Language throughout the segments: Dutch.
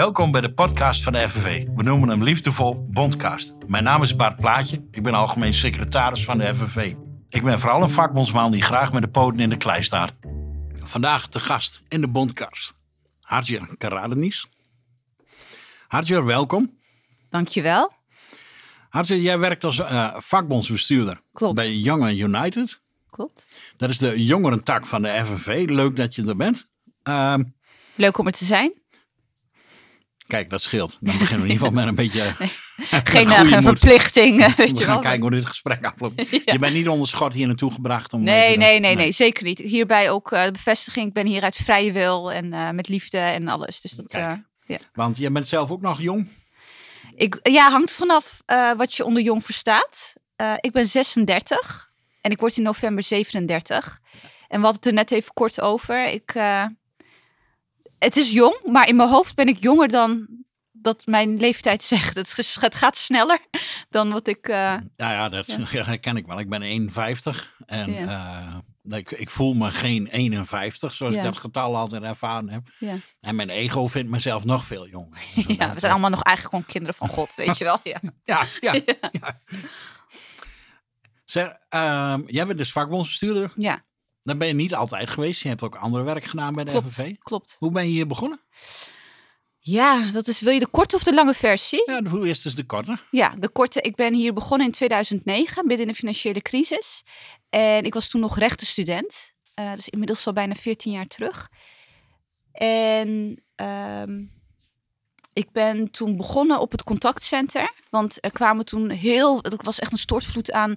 Welkom bij de podcast van de FNV. We noemen hem liefdevol Bondcast. Mijn naam is Bart Plaatje. Ik ben algemeen secretaris van de FNV. Ik ben vooral een vakbondsman die graag met de poten in de klei staat. Vandaag te gast in de Bondcast. Hartje Karadenies. Hartje, welkom. Dankjewel. Hartje, jij werkt als uh, vakbondsbestuurder Klopt. bij Young United. Klopt. Dat is de jongerentak van de FNV. Leuk dat je er bent. Ehm, Leuk om er te zijn. Kijk, dat scheelt. Dan beginnen we in ieder geval met een beetje... Geen, geen verplichting, weet We je gaan wel. kijken hoe dit gesprek afloopt. Je bent niet onder schot hier naartoe gebracht om... Nee, nee, nee, nee, zeker niet. Hierbij ook eh, de bevestiging. Ik ben hier uit vrije wil en eh, met liefde en alles. Dus dat, Kijk. eh, Want je bent zelf ook nog jong. ik, ja, hangt vanaf wat je onder jong verstaat. Ik ben 36 en ik word in november 37. En we hadden het er net even kort over. Ik, het is jong, maar in mijn hoofd ben ik jonger dan dat mijn leeftijd zegt. Het, is- het gaat sneller dan wat ik... eh, Ja, ja, dat Ja. herken ik wel. Ik ben 51 en Ja. eh, ik, ik voel me geen 51, zoals ik dat getal altijd ervaren heb. ja. En mijn ego vindt mezelf nog veel jonger. Dus Ja, we zijn allemaal nog eigenlijk gewoon kinderen van God, weet je wel. Ja. Ja, ja. Zeg, ehm, jij bent dus vakbondsbestuurder. ja, Dan ben je niet altijd geweest. Je hebt ook ander werk gedaan bij de klopt. FNV. klopt. Hoe ben je hier begonnen? Ja, dat is, wil je de korte of de lange versie? Ja, hoe is dus de korte? Ja, de korte. Ik ben hier begonnen in 2009, midden in de financiële crisis. En ik was toen nog rechtenstudent. eh dus inmiddels al bijna 14 jaar terug. En ehm, ik ben toen begonnen op het contactcenter. Want er kwamen toen heel... Het was echt een stortvloed aan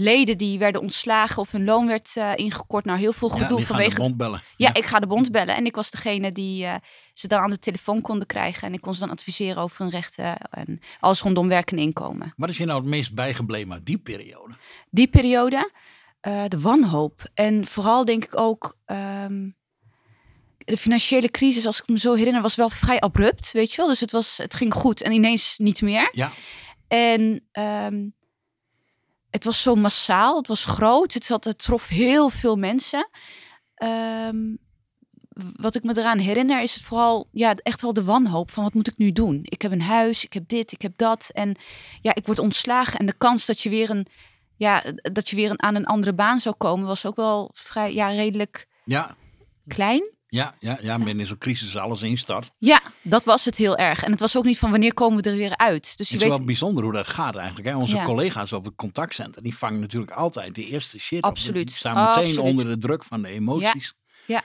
leden die werden ontslagen... of hun loon werd eh, ingekort. Nou, heel veel Ja, gedoe gaan vanwege de bond bellen. Ja, ik ga de bond bellen. En ik was degene die eh, ze dan aan de telefoon konden krijgen. En ik kon ze dan adviseren over hun rechten en alles rondom werk en inkomen. Wat is je nou het meest bijgebleven uit die periode? Die periode, eh, de wanhoop. En vooral denk ik ook, ehm, de financiële crisis, als ik me zo herinner, was wel vrij abrupt, weet je wel. Dus het, was, het ging goed en ineens niet meer. Ja, En ehm, het was zo massaal, het was groot, het, had, het trof heel veel mensen. Ehm, wat ik me eraan herinner is het vooral ja, echt wel de wanhoop van wat moet ik nu doen? Ik heb een huis, ik heb dit, ik heb dat. En ja, ik word ontslagen. En de kans dat je weer een, ja, dat je weer een, aan een andere baan zou komen, was ook wel vrij, ja, redelijk ja, klein. Ja, ja, ja. Midden in zo'n crisis alles instart. Ja, dat was het heel erg. En het was ook niet van wanneer komen we er weer uit. Dus je Het is weet, wel bijzonder hoe dat gaat eigenlijk. Hè? Onze Ja. collega's op het contactcenter, die vangen natuurlijk altijd de eerste shit op. Absoluut. Die staan meteen Absoluut. onder de druk van de emoties. Ja,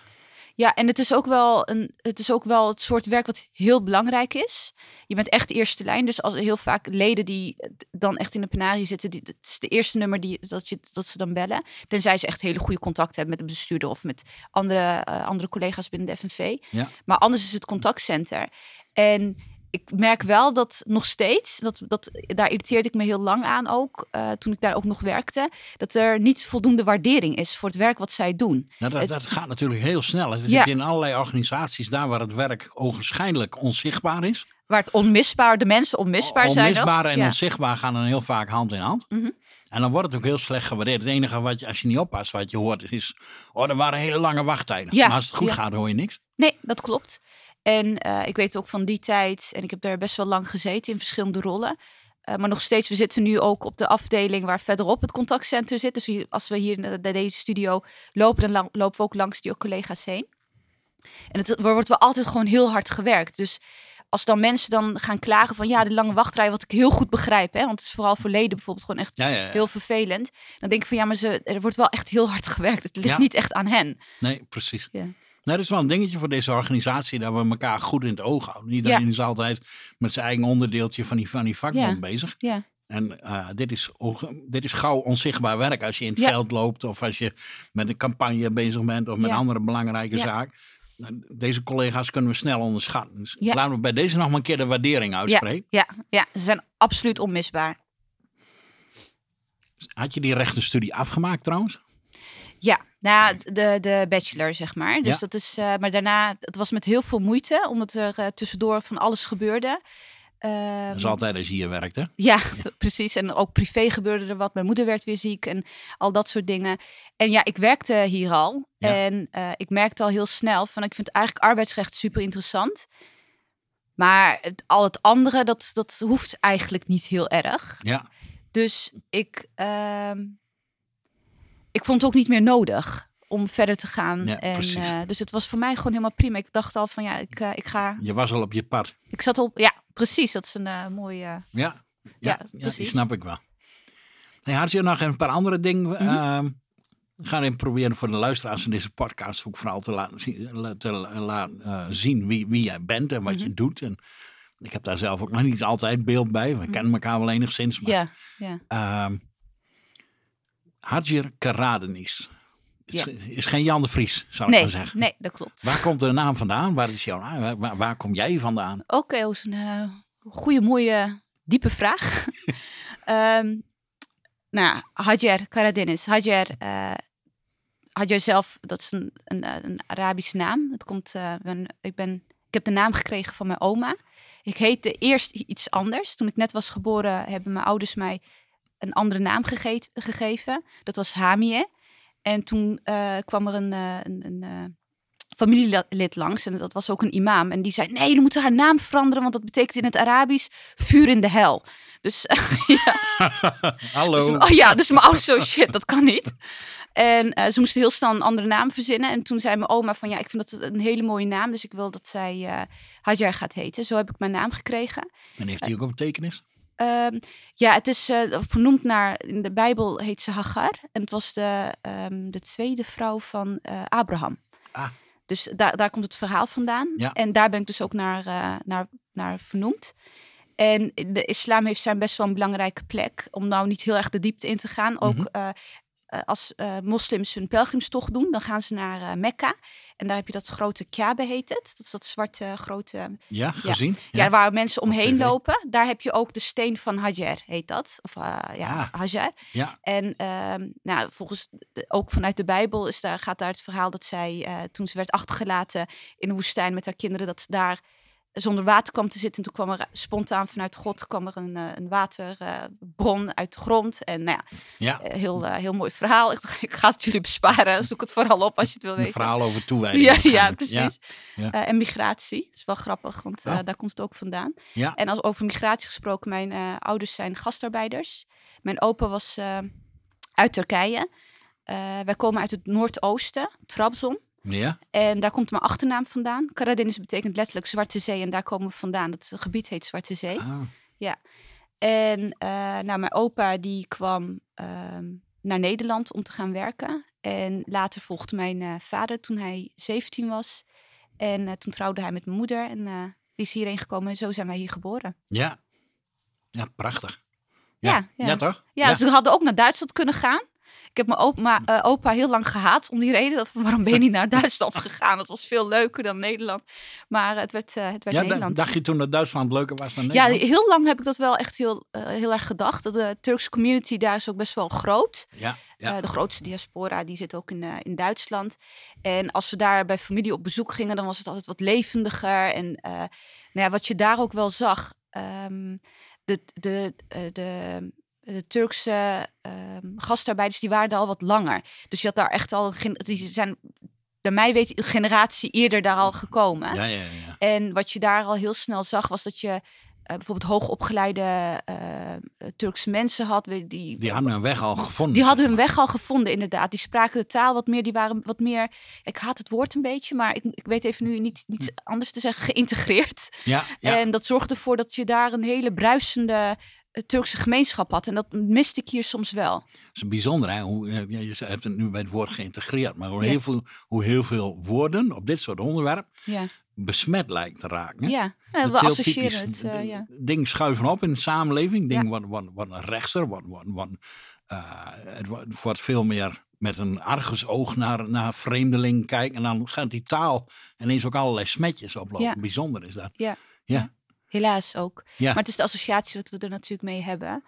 en het is ook wel een, het is ook wel het soort werk wat heel belangrijk is. Je bent echt eerste lijn. Dus als heel vaak leden die dan echt in de penarie zitten, die, het is de eerste nummer die dat, je, dat ze dan bellen. Tenzij ze echt hele goede contact hebben met de bestuurder of met andere, eh, andere collega's binnen de FNV. Ja. Maar anders is het contactcenter. En ik merk wel dat nog steeds, dat, dat, daar irriteerde ik me heel lang aan ook, eh, toen ik daar ook nog werkte, dat er niet voldoende waardering is voor het werk wat zij doen. Nou, dat, Het- dat gaat natuurlijk heel snel. Het Ja. is in allerlei organisaties, daar waar het werk ogenschijnlijk onzichtbaar is. Waar het onmisbaar, de mensen onmisbaar zijn. Onmisbaar en Ja. onzichtbaar gaan dan heel vaak hand in hand. Mhm. En dan wordt het ook heel slecht gewaardeerd. Het enige wat je, als je niet oppast, wat je hoort, is... Oh, er waren hele lange wachttijden. Ja, Maar als het goed ja. gaat, hoor je niks. Nee, dat klopt. En eh, ik weet ook van die tijd, en ik heb daar best wel lang gezeten in verschillende rollen. Eh, maar nog steeds, we zitten nu ook op de afdeling waar verderop het contactcenter zit. Dus hier- als we hier naar deze studio lopen, dan lopen we ook langs die collega's heen. En het er wordt wel altijd gewoon heel hard gewerkt. Dus als dan mensen dan gaan klagen van ja, de lange wachtrij, wat ik heel goed begrijp, hè, want het is vooral voor leden bijvoorbeeld gewoon echt Ja, ja, ja. heel vervelend. Dan denk ik van ja, maar ze, er wordt wel echt heel hard gewerkt. Het ligt niet echt aan hen. Nee, precies. Ja. Nou, dat is wel een dingetje voor deze organisatie, dat we elkaar goed in het oog houden. Iedereen Ja. is altijd met zijn eigen onderdeeltje van die, van die vakbond Ja. bezig. Ja. En eh, dit, is, dit is gauw onzichtbaar werk als je in het Ja. veld loopt of als je met een campagne bezig bent of met andere belangrijke zaak. Nou, Deze collega's kunnen we snel onderschatten. Dus laten we bij deze nog maar een keer de waardering uitspreken. Ja, ja, ze zijn absoluut onmisbaar. Had je die rechtenstudie afgemaakt trouwens? Ja, nou, de, de bachelor, zeg maar. Dus Ja. dat is, eh, maar daarna, het was met heel veel moeite, omdat er eh, tussendoor van alles gebeurde. Ehm, Dat is altijd als je hier werkt, hè? ja, precies. En ook privé gebeurde er wat. Mijn moeder werd weer ziek en al dat soort dingen. En ja, ik werkte hier al. Ja. En eh, ik merkte al heel snel van, ik vind eigenlijk arbeidsrecht super interessant. Maar het, al het andere, dat, dat hoeft eigenlijk niet heel erg. Ja. Dus ik, ehm, ik vond het ook niet meer nodig om verder te gaan. Ja, en, precies. eh, dus het was voor mij gewoon helemaal prima. Ik dacht al van ja, ik, eh, ik ga. Je was al op je pad. Ik zat op. Ja, precies. Dat is een eh, mooie. Ja, ja, Ja, ja, die precies. snap ik wel. Hey, had je nog een paar andere dingen? Mhm. ehm, we gaan even proberen voor de luisteraars van deze podcast ook vooral te laten zien, te laten zien wie, wie jij bent en wat Mhm. je doet. En ik heb daar zelf ook nog niet altijd beeld bij. We kennen elkaar wel enigszins. Maar, Ja, ja. Hadjer Karadenis. Is, Ja. is geen Jan de Vries, zou ik maar Nee, zeggen. nee, dat klopt. Waar komt de naam vandaan? Waar is jouw naam? Waar, waar, kom jij vandaan? Oké, dat is een eh, goede, mooie, diepe vraag. Ehm nou, Hajar Karadenis. Hajar, eh Hajar zelf, dat is een, een, eh, een Arabische naam. Het komt, eh, ben, ik, ben, ik heb de naam gekregen van mijn oma. Ik heette eerst iets anders. Toen ik net was geboren, hebben mijn ouders mij een andere naam gege- gegeven. Dat was Hamie. En toen eh, kwam er een, eh, een, een eh, familielid langs. En dat was ook een imam. En die zei, nee, je moet haar naam veranderen. Want dat betekent in het Arabisch vuur in de hel. Dus, ja, Hallo. dus, oh ja, dus mijn ouders zo, shit, dat kan niet. En eh, ze moesten heel snel een andere naam verzinnen. En toen zei mijn oma van, ja, ik vind dat een hele mooie naam. Dus ik wil dat zij eh Hajar gaat heten. Zo heb ik mijn naam gekregen. En heeft hij ook een betekenis? Ehm, ja, het is eh, vernoemd naar, in de Bijbel heet ze Hagar. En het was de, ehm, de tweede vrouw van eh, Abraham. Ah. Dus daar, daar komt het verhaal vandaan. Ja. En daar ben ik dus ook naar, eh, naar, naar vernoemd. En de islam heeft zijn best wel een belangrijke plek. Om nou niet heel erg de diepte in te gaan. Ook Mhm. Als eh, moslims hun pelgrimstocht doen, dan gaan ze naar eh, Mekka. En daar heb je dat grote Kabe heet het. Dat is dat zwarte grote Ja, gezien? ja, waar mensen omheen lopen. Daar heb je ook de steen van Hajar, heet dat. Of eh, ja, Ah. Hajar. Ja. En ehm, nou, volgens de- ook vanuit de Bijbel is daar, gaat daar het verhaal dat zij, eh, toen ze werd achtergelaten in de woestijn met haar kinderen, dat ze daar zonder water kwam te zitten. En toen kwam er spontaan vanuit God kwam er een, eh, een waterbron uit de grond. En nou ja, ja. eh, heel, eh, heel mooi verhaal. Ik, ga het jullie besparen. Zoek het vooral op als je het wil Een weten. verhaal over toewijding. Ja, ja, precies. ja. En migratie. Dat is wel grappig, want Oh. daar komt het ook vandaan. En als over migratie gesproken, mijn ouders zijn gastarbeiders. Mijn opa was uit Turkije. Wij komen uit het noordoosten, Trabzon. Ja. En daar komt mijn achternaam vandaan. Karadeniz betekent letterlijk Zwarte Zee en daar komen we vandaan. Het gebied heet Zwarte Zee. Ah, En eh, nou, mijn opa die kwam ehm, naar Nederland om te gaan werken. En later volgde mijn eh, vader toen hij 17 was. En eh, toen trouwde hij met mijn moeder en die is hierheen gekomen. En zo zijn wij hier geboren. ja. Ja, prachtig. Ja, ja. toch? Ja, ze hadden ook naar Duitsland kunnen gaan. Ik heb mijn opa, eh, opa heel lang gehaat om die reden. Dat, waarom ben je niet naar Duitsland gegaan? Dat was veel leuker dan Nederland. Maar het werd, eh, het werd Ja, Nederland. dacht je toen dat Duitsland leuker was dan Ja, Nederland? heel lang heb ik dat wel echt heel, eh, heel erg gedacht. De Turkse community daar is ook best wel groot. Ja, ja. Eh, de grootste diaspora die zit ook in, eh, in Duitsland. En als we daar bij familie op bezoek gingen, dan was het altijd wat levendiger. En eh, nou ja, wat je daar ook wel zag, ehm, de, de, eh, de, de Turkse ehm, gastarbeiders, die waren daar al wat langer. Dus je had daar echt al die zijn, naar mij weet een generatie eerder daar al gekomen. ja, ja, ja. En wat je daar al heel snel zag, was dat je eh, bijvoorbeeld hoogopgeleide eh Turkse mensen had. Die, Die hadden hun weg al gevonden. die hadden hun weg al gevonden, inderdaad. Die spraken de taal wat meer. Die waren wat meer. Ik haat het woord een beetje, maar ik, ik weet even nu niet, niet anders te zeggen. Geïntegreerd. Ja, ja. En dat zorgde ervoor dat je daar een hele bruisende eh, Turkse gemeenschap had. En dat miste ik hier soms wel. Het is bijzonder, hè? Hoe, eh, ja, je hebt het nu bij het woord geïntegreerd, maar hoe, Ja. heel, veel, hoe heel veel woorden op dit soort onderwerp Ja, besmet lijkt te raken. hè? ja. En we associëren het. eh, ja. Dingen schuiven op in de samenleving. Dingen worden, worden, worden rechtser. Worden, worden, worden, eh, het wordt- veel meer met een argusoog naar, naar vreemdeling kijken. En dan gaat die taal ineens ook allerlei smetjes oplopen. Bijzonder is dat. Ja. Ja. Helaas ook. Ja. Maar het is de associatie dat we er natuurlijk mee hebben.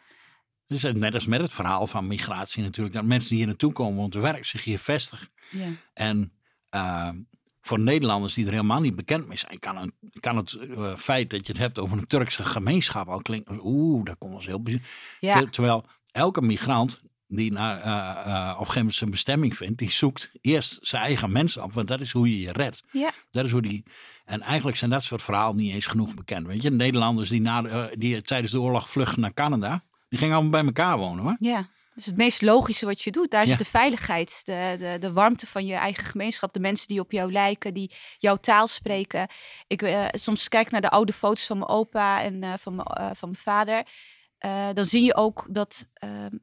Dus eh, net als met het verhaal van migratie natuurlijk. Dat mensen die hier naartoe komen om te werken zich hier vestigen. Ja. En eh, voor Nederlanders die er helemaal niet bekend mee zijn, kan, een, kan het eh, feit dat je het hebt over een Turkse gemeenschap al klinken. Oeh, daar komt ons heel bijzonder. Ja. Ter- Terwijl elke migrant die naar, eh, op een gegeven moment zijn bestemming vindt, die zoekt eerst zijn eigen mensen op, want dat is hoe je je redt. Ja. Dat is hoe die, en eigenlijk zijn dat soort verhalen niet eens genoeg bekend. Weet je, Nederlanders die, na eh, die tijdens de oorlog vluchten naar Canada, die gingen allemaal bij elkaar wonen hoor. Ja. Dus het meest logische wat je doet, daar Ja. zit de veiligheid, de, de, de warmte van je eigen gemeenschap, de mensen die op jou lijken, die jouw taal spreken. Ik soms kijk naar de oude foto's van mijn opa en van, mijn, van mijn vader. Dan zie je ook dat, ehm,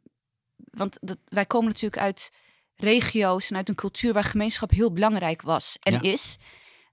want dat, wij komen natuurlijk uit regio's en uit een cultuur waar gemeenschap heel belangrijk was en Ja. is.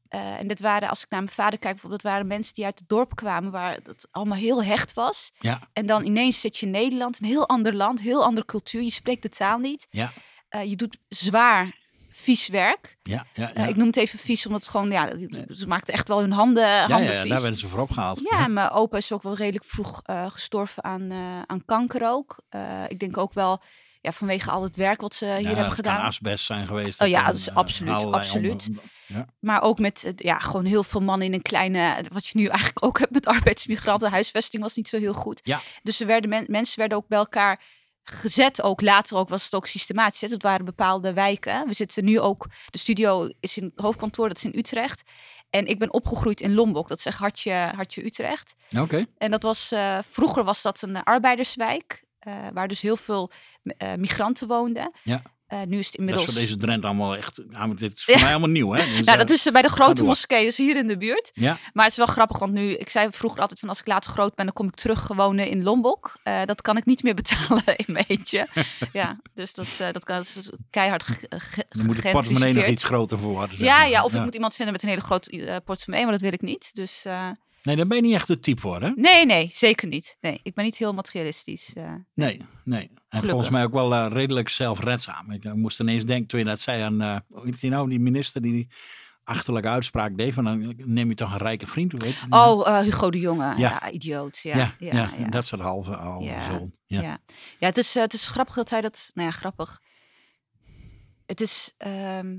Eh, en dit waren, als ik naar mijn vader kijk, bijvoorbeeld, dat waren mensen die uit het dorp kwamen waar het allemaal heel hecht was. Ja, En dan ineens zit je in Nederland, een heel ander land, heel andere cultuur. Je spreekt de taal niet. ja, Eh, je doet zwaar, vies werk. ja, ja. ja. Eh, ik noem het even vies, omdat het gewoon, ja, ze maakten echt wel hun handen, ja, handen ja, vies. daar werden ze voor opgehaald. Ja, mijn opa is ook wel redelijk vroeg eh, gestorven aan, eh, aan kanker ook. Eh, ik denk ook wel ja, vanwege al het werk wat ze hier hebben het gedaan. kan asbest zijn geweest. Oh ja, dat is eh, absoluut, absoluut. onder-. Maar ook met ja, gewoon heel veel mannen in een kleine. Wat je nu eigenlijk ook hebt met arbeidsmigranten. Huisvesting was niet zo heel goed. Ja. Dus er werden men- mensen werden ook bij elkaar gezet. Ook later ook was het ook systematisch. hè. Het waren bepaalde wijken. We zitten nu ook. De studio is in het hoofdkantoor, dat is in Utrecht. En ik ben opgegroeid in Lombok. Dat is echt hartje, hartje Utrecht. Oké. En dat was, eh, vroeger was dat een arbeiderswijk. eh, waar dus heel veel eh, migranten woonden. Ja. Eh, nu is het Dat inmiddels. is voor deze Drent allemaal echt. Maar dit is voor mij allemaal nieuw, hè? Dus, nou, dat is bij de grote moskee, dus hier in de buurt. Ja, Maar het is wel grappig, want nu, ik zei vroeger altijd van als ik later groot ben, dan kom ik terug wonen in Lombok. Eh, dat kan ik niet meer betalen in mijn eentje. ja, dus dat, dat kan dat is keihard ge- ge- dan moet de portemonnee nog iets groter voor worden. zeg Ja, maar. ja, of ik moet iemand vinden met een hele grote portemonnee, maar dat wil ik niet. Dus Nee, daar ben je niet echt het type voor, hè? nee, nee, zeker niet. Nee, ik ben niet heel materialistisch. eh. Nee, nee. En Gelukkig. volgens mij ook wel eh, redelijk zelfredzaam. Ik eh, moest ineens denken toen je dat zei aan, hoe die nou, die minister die die achterlijke uitspraak deed van dan neem je toch een rijke vriend, die nou? Oh, Hugo de Jonge. Ja, Ja. idioot. Ja, ja, ja, ja, ja. dat soort halve, halve Ja, zo. Ja, Ja. het, is, het is grappig dat hij dat. Nou ja, grappig. Het is ehm,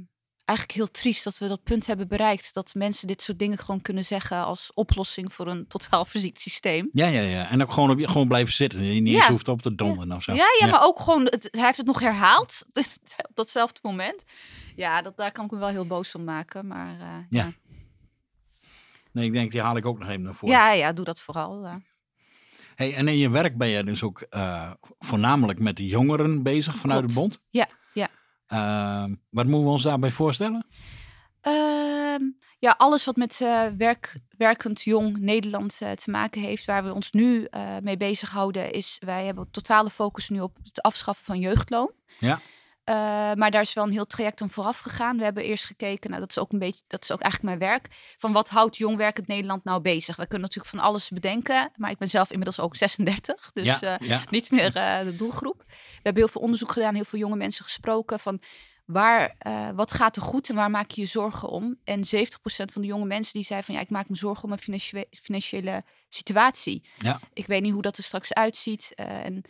eigenlijk heel triest dat we dat punt hebben bereikt. Dat mensen dit soort dingen gewoon kunnen zeggen als oplossing voor een totaal verziekt systeem. Ja, ja, ja. En ook gewoon, op, je- gewoon blijven zitten. Je niet Ja. eens hoeft op te donderen of zo. Ja, ja, maar ook gewoon, het, hij heeft het nog herhaald op datzelfde moment. Ja, dat, daar kan ik me wel heel boos om maken. Maar eh, Ja. ja. Nee, ik denk, die haal ik ook nog even naar voren. Ja, ja, doe dat vooral. ja. Hey, en in je werk ben je dus ook eh, voornamelijk met de jongeren bezig vanuit Klopt. de bond. Ja, Eh, wat moeten we ons daarbij voorstellen? Ehm, ja, alles wat met eh, werk, werkend jong Nederland eh, te maken heeft, waar we ons nu eh, mee bezighouden, is wij hebben totale focus nu op het afschaffen van jeugdloon. Ja. Eh, maar daar is wel een heel traject aan vooraf gegaan. We hebben eerst gekeken, nou dat is ook een beetje, dat is ook eigenlijk mijn werk, van wat houdt jong werkend Nederland nou bezig? We kunnen natuurlijk van alles bedenken, maar ik ben zelf inmiddels ook 36, dus ja, eh, ja. niet meer eh, de doelgroep. We hebben heel veel onderzoek gedaan, heel veel jonge mensen gesproken van waar, wat gaat er goed en waar maak je je zorgen om? En 70% van de jonge mensen die zei van ja, ik maak me zorgen om mijn financie- financiële situatie. Ja. Ik weet niet hoe dat er straks uitziet. en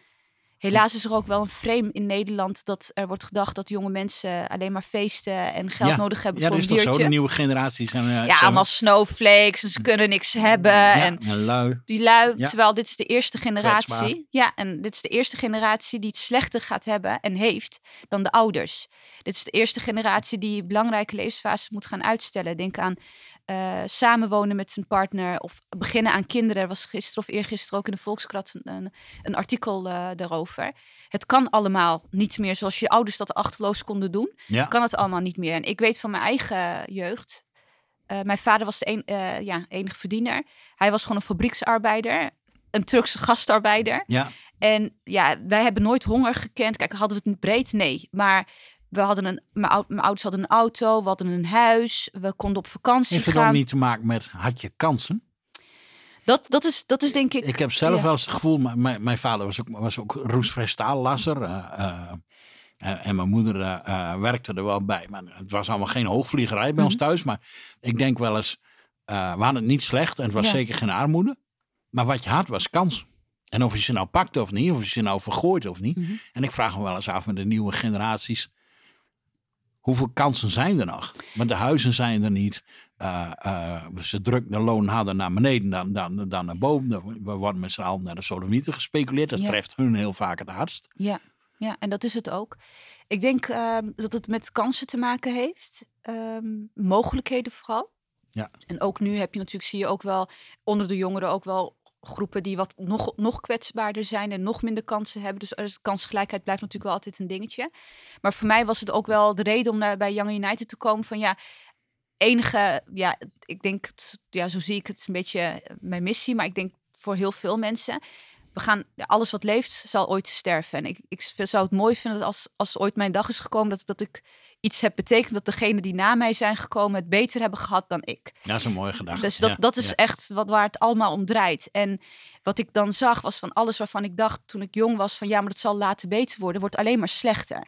helaas is er ook wel een frame in Nederland dat er wordt gedacht dat jonge mensen alleen maar feesten en geld Ja. nodig hebben Ja, voor dat een is toch zo. biertje. De nieuwe generaties zijn... eh, ja, zo- allemaal snowflakes en ze kunnen niks hebben. ja, En en lui. die lui, Ja. terwijl dit is de eerste generatie. Kwetsbaar. Ja, en dit is de eerste generatie die het slechter gaat hebben en heeft dan de ouders. Dit is de eerste generatie die belangrijke levensfases moet gaan uitstellen. Denk aan eh, samenwonen met een partner of beginnen aan kinderen. Er was gisteren of eergisteren ook in de Volkskrant een, een, artikel eh, daarover. Het kan allemaal niet meer zoals je ouders dat achterloos konden doen Ja. kan het allemaal niet meer. En ik weet van mijn eigen jeugd. eh, mijn vader was de een, ja, enige verdiener. Hij was gewoon een fabrieksarbeider. Een Turkse gastarbeider. Ja, En ja, wij hebben nooit honger gekend. Kijk, hadden we het niet breed? Nee. Maar we hadden een, mijn, ou- mijn ouders hadden een auto, we hadden een huis, we konden op vakantie heeft het ook gaan. niet te maken met had je kansen? Dat, dat, is, dat is denk ik. Ik heb zelf ja. wel eens het gevoel, mijn, mijn, vader was ook, was ook roesvrij staallasser. eh, eh, en, en mijn moeder eh, eh, werkte er wel bij. Maar het was allemaal geen hoogvliegerij bij ons Mhm. thuis. Maar ik denk wel eens, eh, we hadden het niet slecht. En het was Ja. zeker geen armoede. Maar wat je had was kans. En of je ze nou pakt of niet, of je ze nou vergooit of niet. Mhm. En ik vraag me wel eens af met de nieuwe generaties. Hoeveel kansen zijn er nog? Want de huizen zijn er niet. Eh, eh, ze drukken de loon harder naar beneden dan, dan, dan naar boven. We worden met z'n allen naar de sodomieten gespeculeerd. Dat Ja. treft hun heel vaak het hardst. Ja. ja, en dat is het ook. Ik denk ehm, dat het met kansen te maken heeft. Ehm, mogelijkheden vooral. Ja. En ook nu heb je natuurlijk, zie je ook wel onder de jongeren ook wel groepen die wat nog, nog kwetsbaarder zijn en nog minder kansen hebben. Dus er is- kansgelijkheid blijft natuurlijk wel altijd een dingetje. Maar voor mij was het ook wel de reden om naar, bij Young United te komen van ja, enige, ja, ik denk, ja, zo zie ik het, een beetje mijn missie, maar ik denk voor heel veel mensen, we gaan, alles wat leeft zal ooit sterven. En ik, ik zou het mooi vinden als, als ooit mijn dag is gekomen, dat, dat ik iets heb betekend, dat degenen die na mij zijn gekomen het beter hebben gehad dan ik. Ja, dat is een mooie gedachte. Dus dat, Ja, dat is ja. echt wat, waar het allemaal om draait. En wat ik dan zag was van alles waarvan ik dacht toen ik jong was van ja, maar dat zal later beter worden, wordt alleen maar slechter.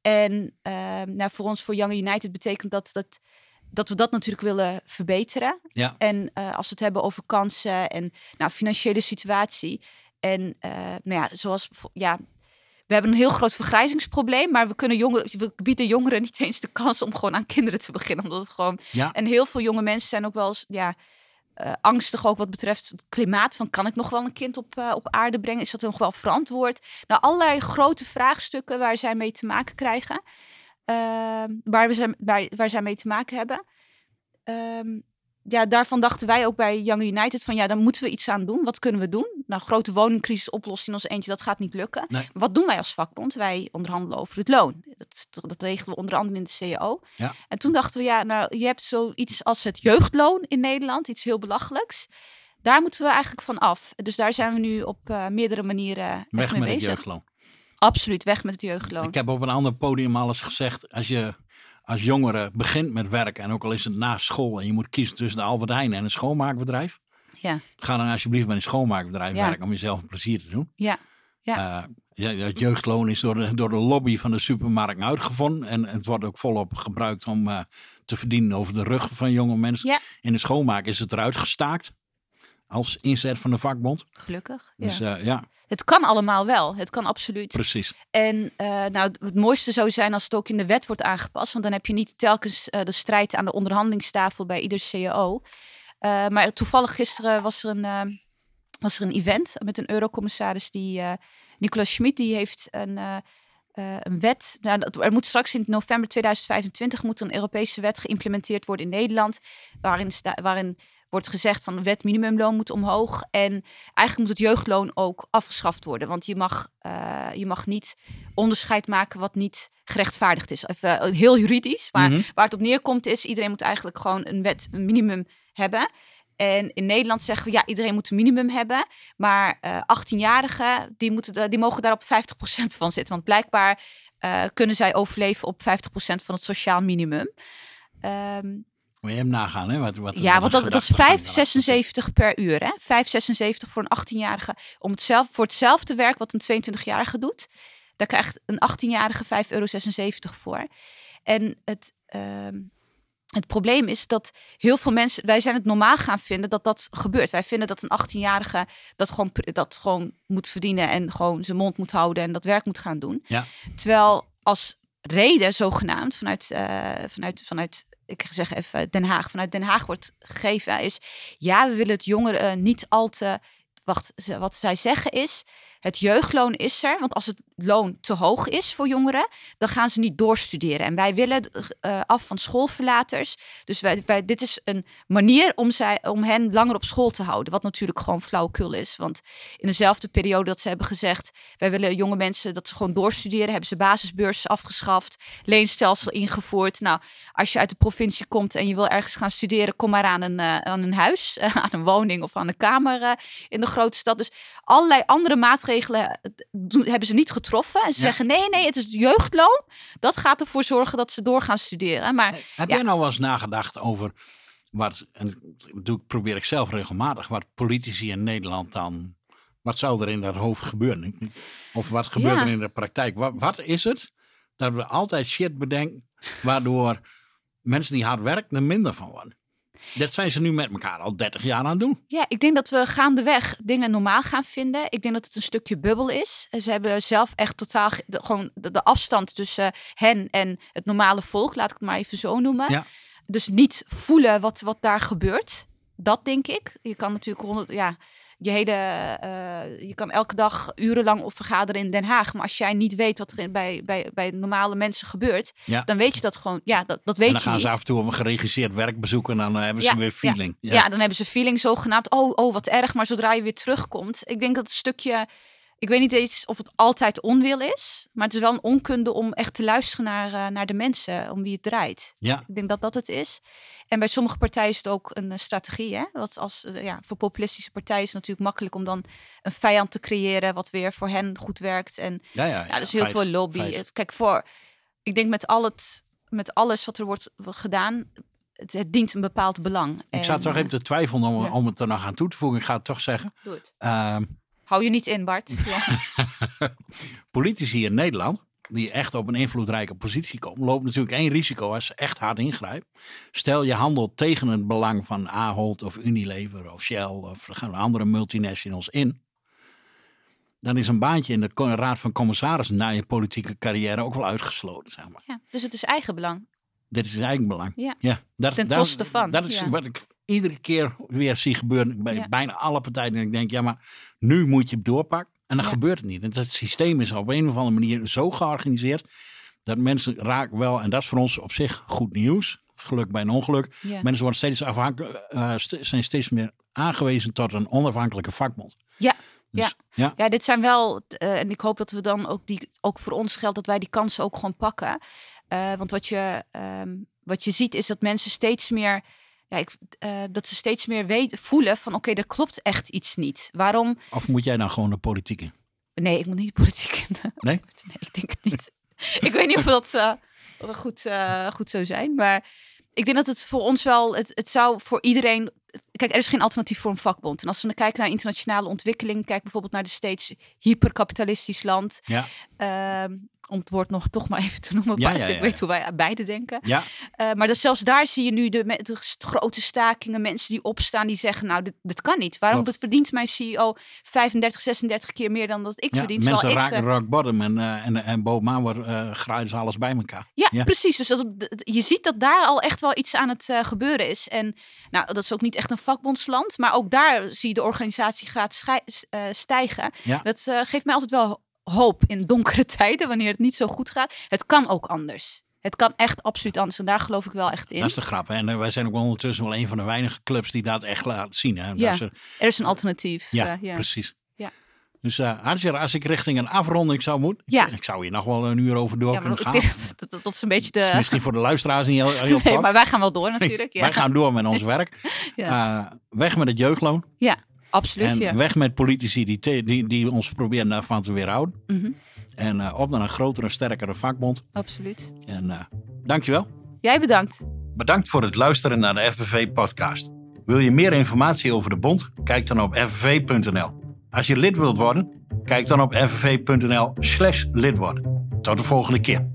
En ehm, nou, voor ons, voor Young United, betekent dat dat, dat we dat natuurlijk willen verbeteren. Ja. En eh, als we het hebben over kansen en nou, financiële situatie. En eh, nou ja, zoals ja, we hebben een heel groot vergrijzingsprobleem, maar we kunnen jongeren, we bieden jongeren niet eens de kans om gewoon aan kinderen te beginnen, omdat het gewoon Ja. en heel veel jonge mensen zijn ook wel eens ja, eh, angstig ook wat betreft het klimaat. Van kan ik nog wel een kind op, eh, op aarde brengen? Is dat nog wel verantwoord? Nou, allerlei grote vraagstukken waar zij mee te maken krijgen. Ehm, waar, we zijn, waar, waar zij mee te maken hebben. Ehm, ja, daarvan dachten wij ook bij Young United van ja, daar moeten we iets aan doen. Wat kunnen we doen? Nou, grote woningcrisis oplossen in ons eentje, dat gaat niet lukken. Nee. Wat doen wij als vakbond? Wij onderhandelen over het loon. Dat, dat regelen we onder andere in de CAO. Ja. En toen dachten we, ja, nou, je hebt zoiets als het jeugdloon in Nederland, iets heel belachelijks. Daar moeten we eigenlijk van af. Dus daar zijn we nu op eh, meerdere manieren echt Weg mee met het jeugdloon. Absoluut, weg met het jeugdloon. Ik heb op een ander podium al eens gezegd, als je als jongere begint met werken, en ook al is het na school, en je moet kiezen tussen de Albert Heijn en een schoonmaakbedrijf, Ja, ga dan alsjeblieft bij een schoonmaakbedrijf Ja. werken om jezelf een plezier te doen. ja, Eh, ja, het jeugdloon is door de, door de lobby van de supermarkt uitgevonden. En het wordt ook volop gebruikt om eh, te verdienen over de rug van jonge mensen. Ja. In de schoonmaak is het eruit gestaakt. Als inzet van de vakbond. gelukkig. Ja. Dus ja, ja Het kan allemaal wel. Het kan absoluut. precies. En eh, nou, het mooiste zou zijn als het ook in de wet wordt aangepast. Want dan heb je niet telkens eh, de strijd aan de onderhandelingstafel bij ieder CAO. Eh, maar toevallig gisteren was er een, was er een event met een eurocommissaris. Die, Nicolas Schmid, die heeft een, een wet. Nou, dat- er moet straks in november 2025 moet een Europese wet geïmplementeerd worden in Nederland. Waarin, sta, waarin wordt gezegd van de wet minimumloon moet omhoog. En eigenlijk moet het jeugdloon ook afgeschaft worden. Want je mag, eh, je mag niet onderscheid maken wat niet gerechtvaardigd is. Even eh, heel juridisch. Maar Mhm. waar het op neerkomt is, iedereen moet eigenlijk gewoon een wet, een minimum hebben. En in Nederland zeggen we, ja, iedereen moet een minimum hebben. Maar eh 18-jarigen, die, moeten die mogen daar op 50% van zitten. Want blijkbaar kunnen zij overleven op 50% van het sociaal minimum. Ehm, Moet je hem nagaan, hè? Wat, wat, ja, want dat, dat is gedachtegang erachter zit. 5,76 per uur. Hè? 5,76 voor een 18-jarige. Om het zelf, voor hetzelfde werk wat een 22-jarige doet. Daar krijgt een 18-jarige 5,76 euro voor. En het, ehm, het probleem is dat heel veel mensen... Wij zijn het normaal gaan vinden dat dat gebeurt. Wij vinden dat een 18-jarige dat gewoon, dat gewoon moet verdienen... en gewoon zijn mond moet houden en dat werk moet gaan doen. Ja. Terwijl als reden zogenaamd vanuit, eh, vanuit, vanuit ik zeg even Den Haag, vanuit Den Haag wordt gegeven is, ja, we willen het jongeren niet al te, wacht, wat zij zeggen is, het jeugdloon is er, want als het loon te hoog is voor jongeren, dan gaan ze niet doorstuderen. En wij willen eh, af van schoolverlaters. Dus wij, wij, dit is een manier om, zij, om hen langer op school te houden. Wat natuurlijk gewoon flauwekul is. Want in dezelfde periode dat ze hebben gezegd... wij willen jonge mensen dat ze gewoon doorstuderen... hebben ze basisbeurs afgeschaft, leenstelsel ingevoerd. Nou, als je uit de provincie komt en je wil ergens gaan studeren... kom maar aan een, eh, aan een huis, aan een woning of aan een kamer eh, in de grote stad. Dus allerlei andere maatregelen eh, doen- hebben ze niet getroffen. En ze Ja. zeggen nee, nee, het is jeugdloon. Dat gaat ervoor zorgen dat ze door gaan studeren. Maar Heb Ja. jij nou wel eens nagedacht over wat, en dat doe, ik- probeer ik zelf regelmatig, wat politici in Nederland dan, wat zou er in dat hoofd gebeuren? Of wat gebeurt Ja. er in de praktijk? Wat, wat is het dat we altijd shit bedenken, waardoor mensen die hard werken er minder van worden? Dat zijn ze nu met elkaar al 30 jaar aan het doen. Ja, ik denk dat we gaandeweg dingen normaal gaan vinden. Ik denk dat het een stukje bubbel is. Ze hebben zelf echt totaal de, gewoon de, de afstand tussen hen en het normale volk, laat ik het maar even zo noemen. Ja. Dus niet voelen wat, wat daar gebeurt. Dat denk ik. Je kan natuurlijk ja, je hele, eh, je kan elke dag urenlang op vergaderen in Den Haag. Maar als jij niet weet wat er bij, bij, bij normale mensen gebeurt, Ja. dan weet je dat gewoon. Ja, dat, dat weet dan je gaan niet. ze af en toe een geregisseerd werk bezoeken en dan eh, hebben ze Ja, weer ja. feeling. Ja. dan hebben ze feeling zogenaamd. Oh, oh, wat erg. Maar zodra je weer terugkomt. Ik denk dat het stukje. Ik weet niet eens of het altijd onwil is. Maar het is wel een onkunde om echt te luisteren naar, eh, naar de mensen om wie het draait. Ja. Ik denk dat dat het is. En bij sommige partijen is het ook een eh, strategie. Hè? Want als, eh, ja, voor populistische partijen is het natuurlijk makkelijk om dan een vijand te creëren. Wat weer voor hen goed werkt. En Ja, ja, ja, dus heel veel lobby. Kijk, voor, ik denk met, al het, met alles wat er wordt gedaan. Het, het dient een bepaald belang. Ik zat toch even te twijfelen om, ja. om het er nog aan toe te voegen. Ik ga het toch zeggen. Doe het. Ehm, Hou je niet in, Bart. Ja. politici in Nederland, die echt op een invloedrijke positie komen, lopen natuurlijk één risico als ze echt hard ingrijpen. Stel je handelt tegen het belang van Ahold of Unilever of Shell of er gaan andere multinationals in. Dan is een baantje in de raad van commissarissen na je politieke carrière ook wel uitgesloten, zeg maar. Ja, dus het is eigenbelang. Dit is eigen belang. Ja. dat, Ten dat- koste van, Dat is ja. wat ik iedere keer weer zie gebeuren bij Ja. bijna alle partijen. En ik denk, ja, maar nu moet je het doorpakken. En dan Ja. gebeurt het niet. En het systeem is op een of andere manier zo georganiseerd dat mensen raken wel, en dat is voor ons op zich goed nieuws. Geluk bij een ongeluk. Ja. Mensen worden steeds afhankelijk, eh, st- zijn steeds meer aangewezen tot een onafhankelijke vakbond. Ja, Dus, ja. ja. Ja, dit zijn wel, eh, en ik hoop dat we dan ook die, ook voor ons geldt dat wij die kansen ook gewoon pakken. Eh, want wat je, ehm, wat je ziet is dat mensen steeds meer, ja, ik, eh, dat ze steeds meer weten, voelen van oké, er klopt echt iets niet. Waarom? Of moet jij dan gewoon de politiek in? Nee, ik moet niet politiek in. Nee? Nee, ik denk het niet. ik weet niet of dat eh, goed, eh, goed zou zijn. Maar ik denk dat het voor ons wel, het, het zou voor iedereen. Kijk, er is geen alternatief voor een vakbond. En als we dan kijken naar internationale ontwikkeling, kijk bijvoorbeeld naar de steeds hyperkapitalistisch land. Ja. Om het woord nog toch maar even te noemen. Ja, Bart. ja, ja, Ik weet hoe wij beide denken. Ja, Eh, maar dat zelfs daar zie je nu de, de grote stakingen, mensen die opstaan, die zeggen, nou, dit, dit kan niet. Waarom Klopt. verdient mijn CEO 35, 36 keer meer dan dat ik verdien? mensen terwijl ik, raken eh, rock bottom en, eh, en, en bovenaan wordt, graaien ze alles bij elkaar. Ja, precies. Dus dat, dat- je ziet dat daar al echt wel iets aan het gebeuren is. En nou, dat is ook niet echt een vakbondsland, maar ook daar zie je de organisatiegraad stijgen. Ja. Dat geeft mij altijd wel hoop in donkere tijden, wanneer het niet zo goed gaat. Het kan ook anders. Het kan echt absoluut anders. En daar geloof ik wel echt in. Dat is de grap. Hè? En wij zijn ook ondertussen wel een van de weinige clubs die dat echt laten zien. Hè? Ja. Er is een alternatief. ja, eh, ja. precies. Ja. Dus uh, als ik richting een afronding zou moeten, Ja. ik, ik zou hier nog wel een uur over door Ja, kunnen gaan. dat, dat, dat is een beetje is de... misschien voor de luisteraars niet heel, heel Nee, maar wij gaan wel door natuurlijk. Ja, Wij gaan door met ons werk. Eh, weg met het jeugdloon. ja absoluut. En ja. weg met politici die, te- die, die ons proberen daarvan te weerhouden. Mhm, En eh, op naar een grotere, sterkere vakbond. absoluut. En eh dankjewel. Jij bedankt. Bedankt voor het luisteren naar de FNV-podcast. Wil je meer informatie over de bond? Kijk dan op fnv.nl. Als je lid wilt worden, kijk dan op fnv.nl slash lid worden. Tot de volgende keer.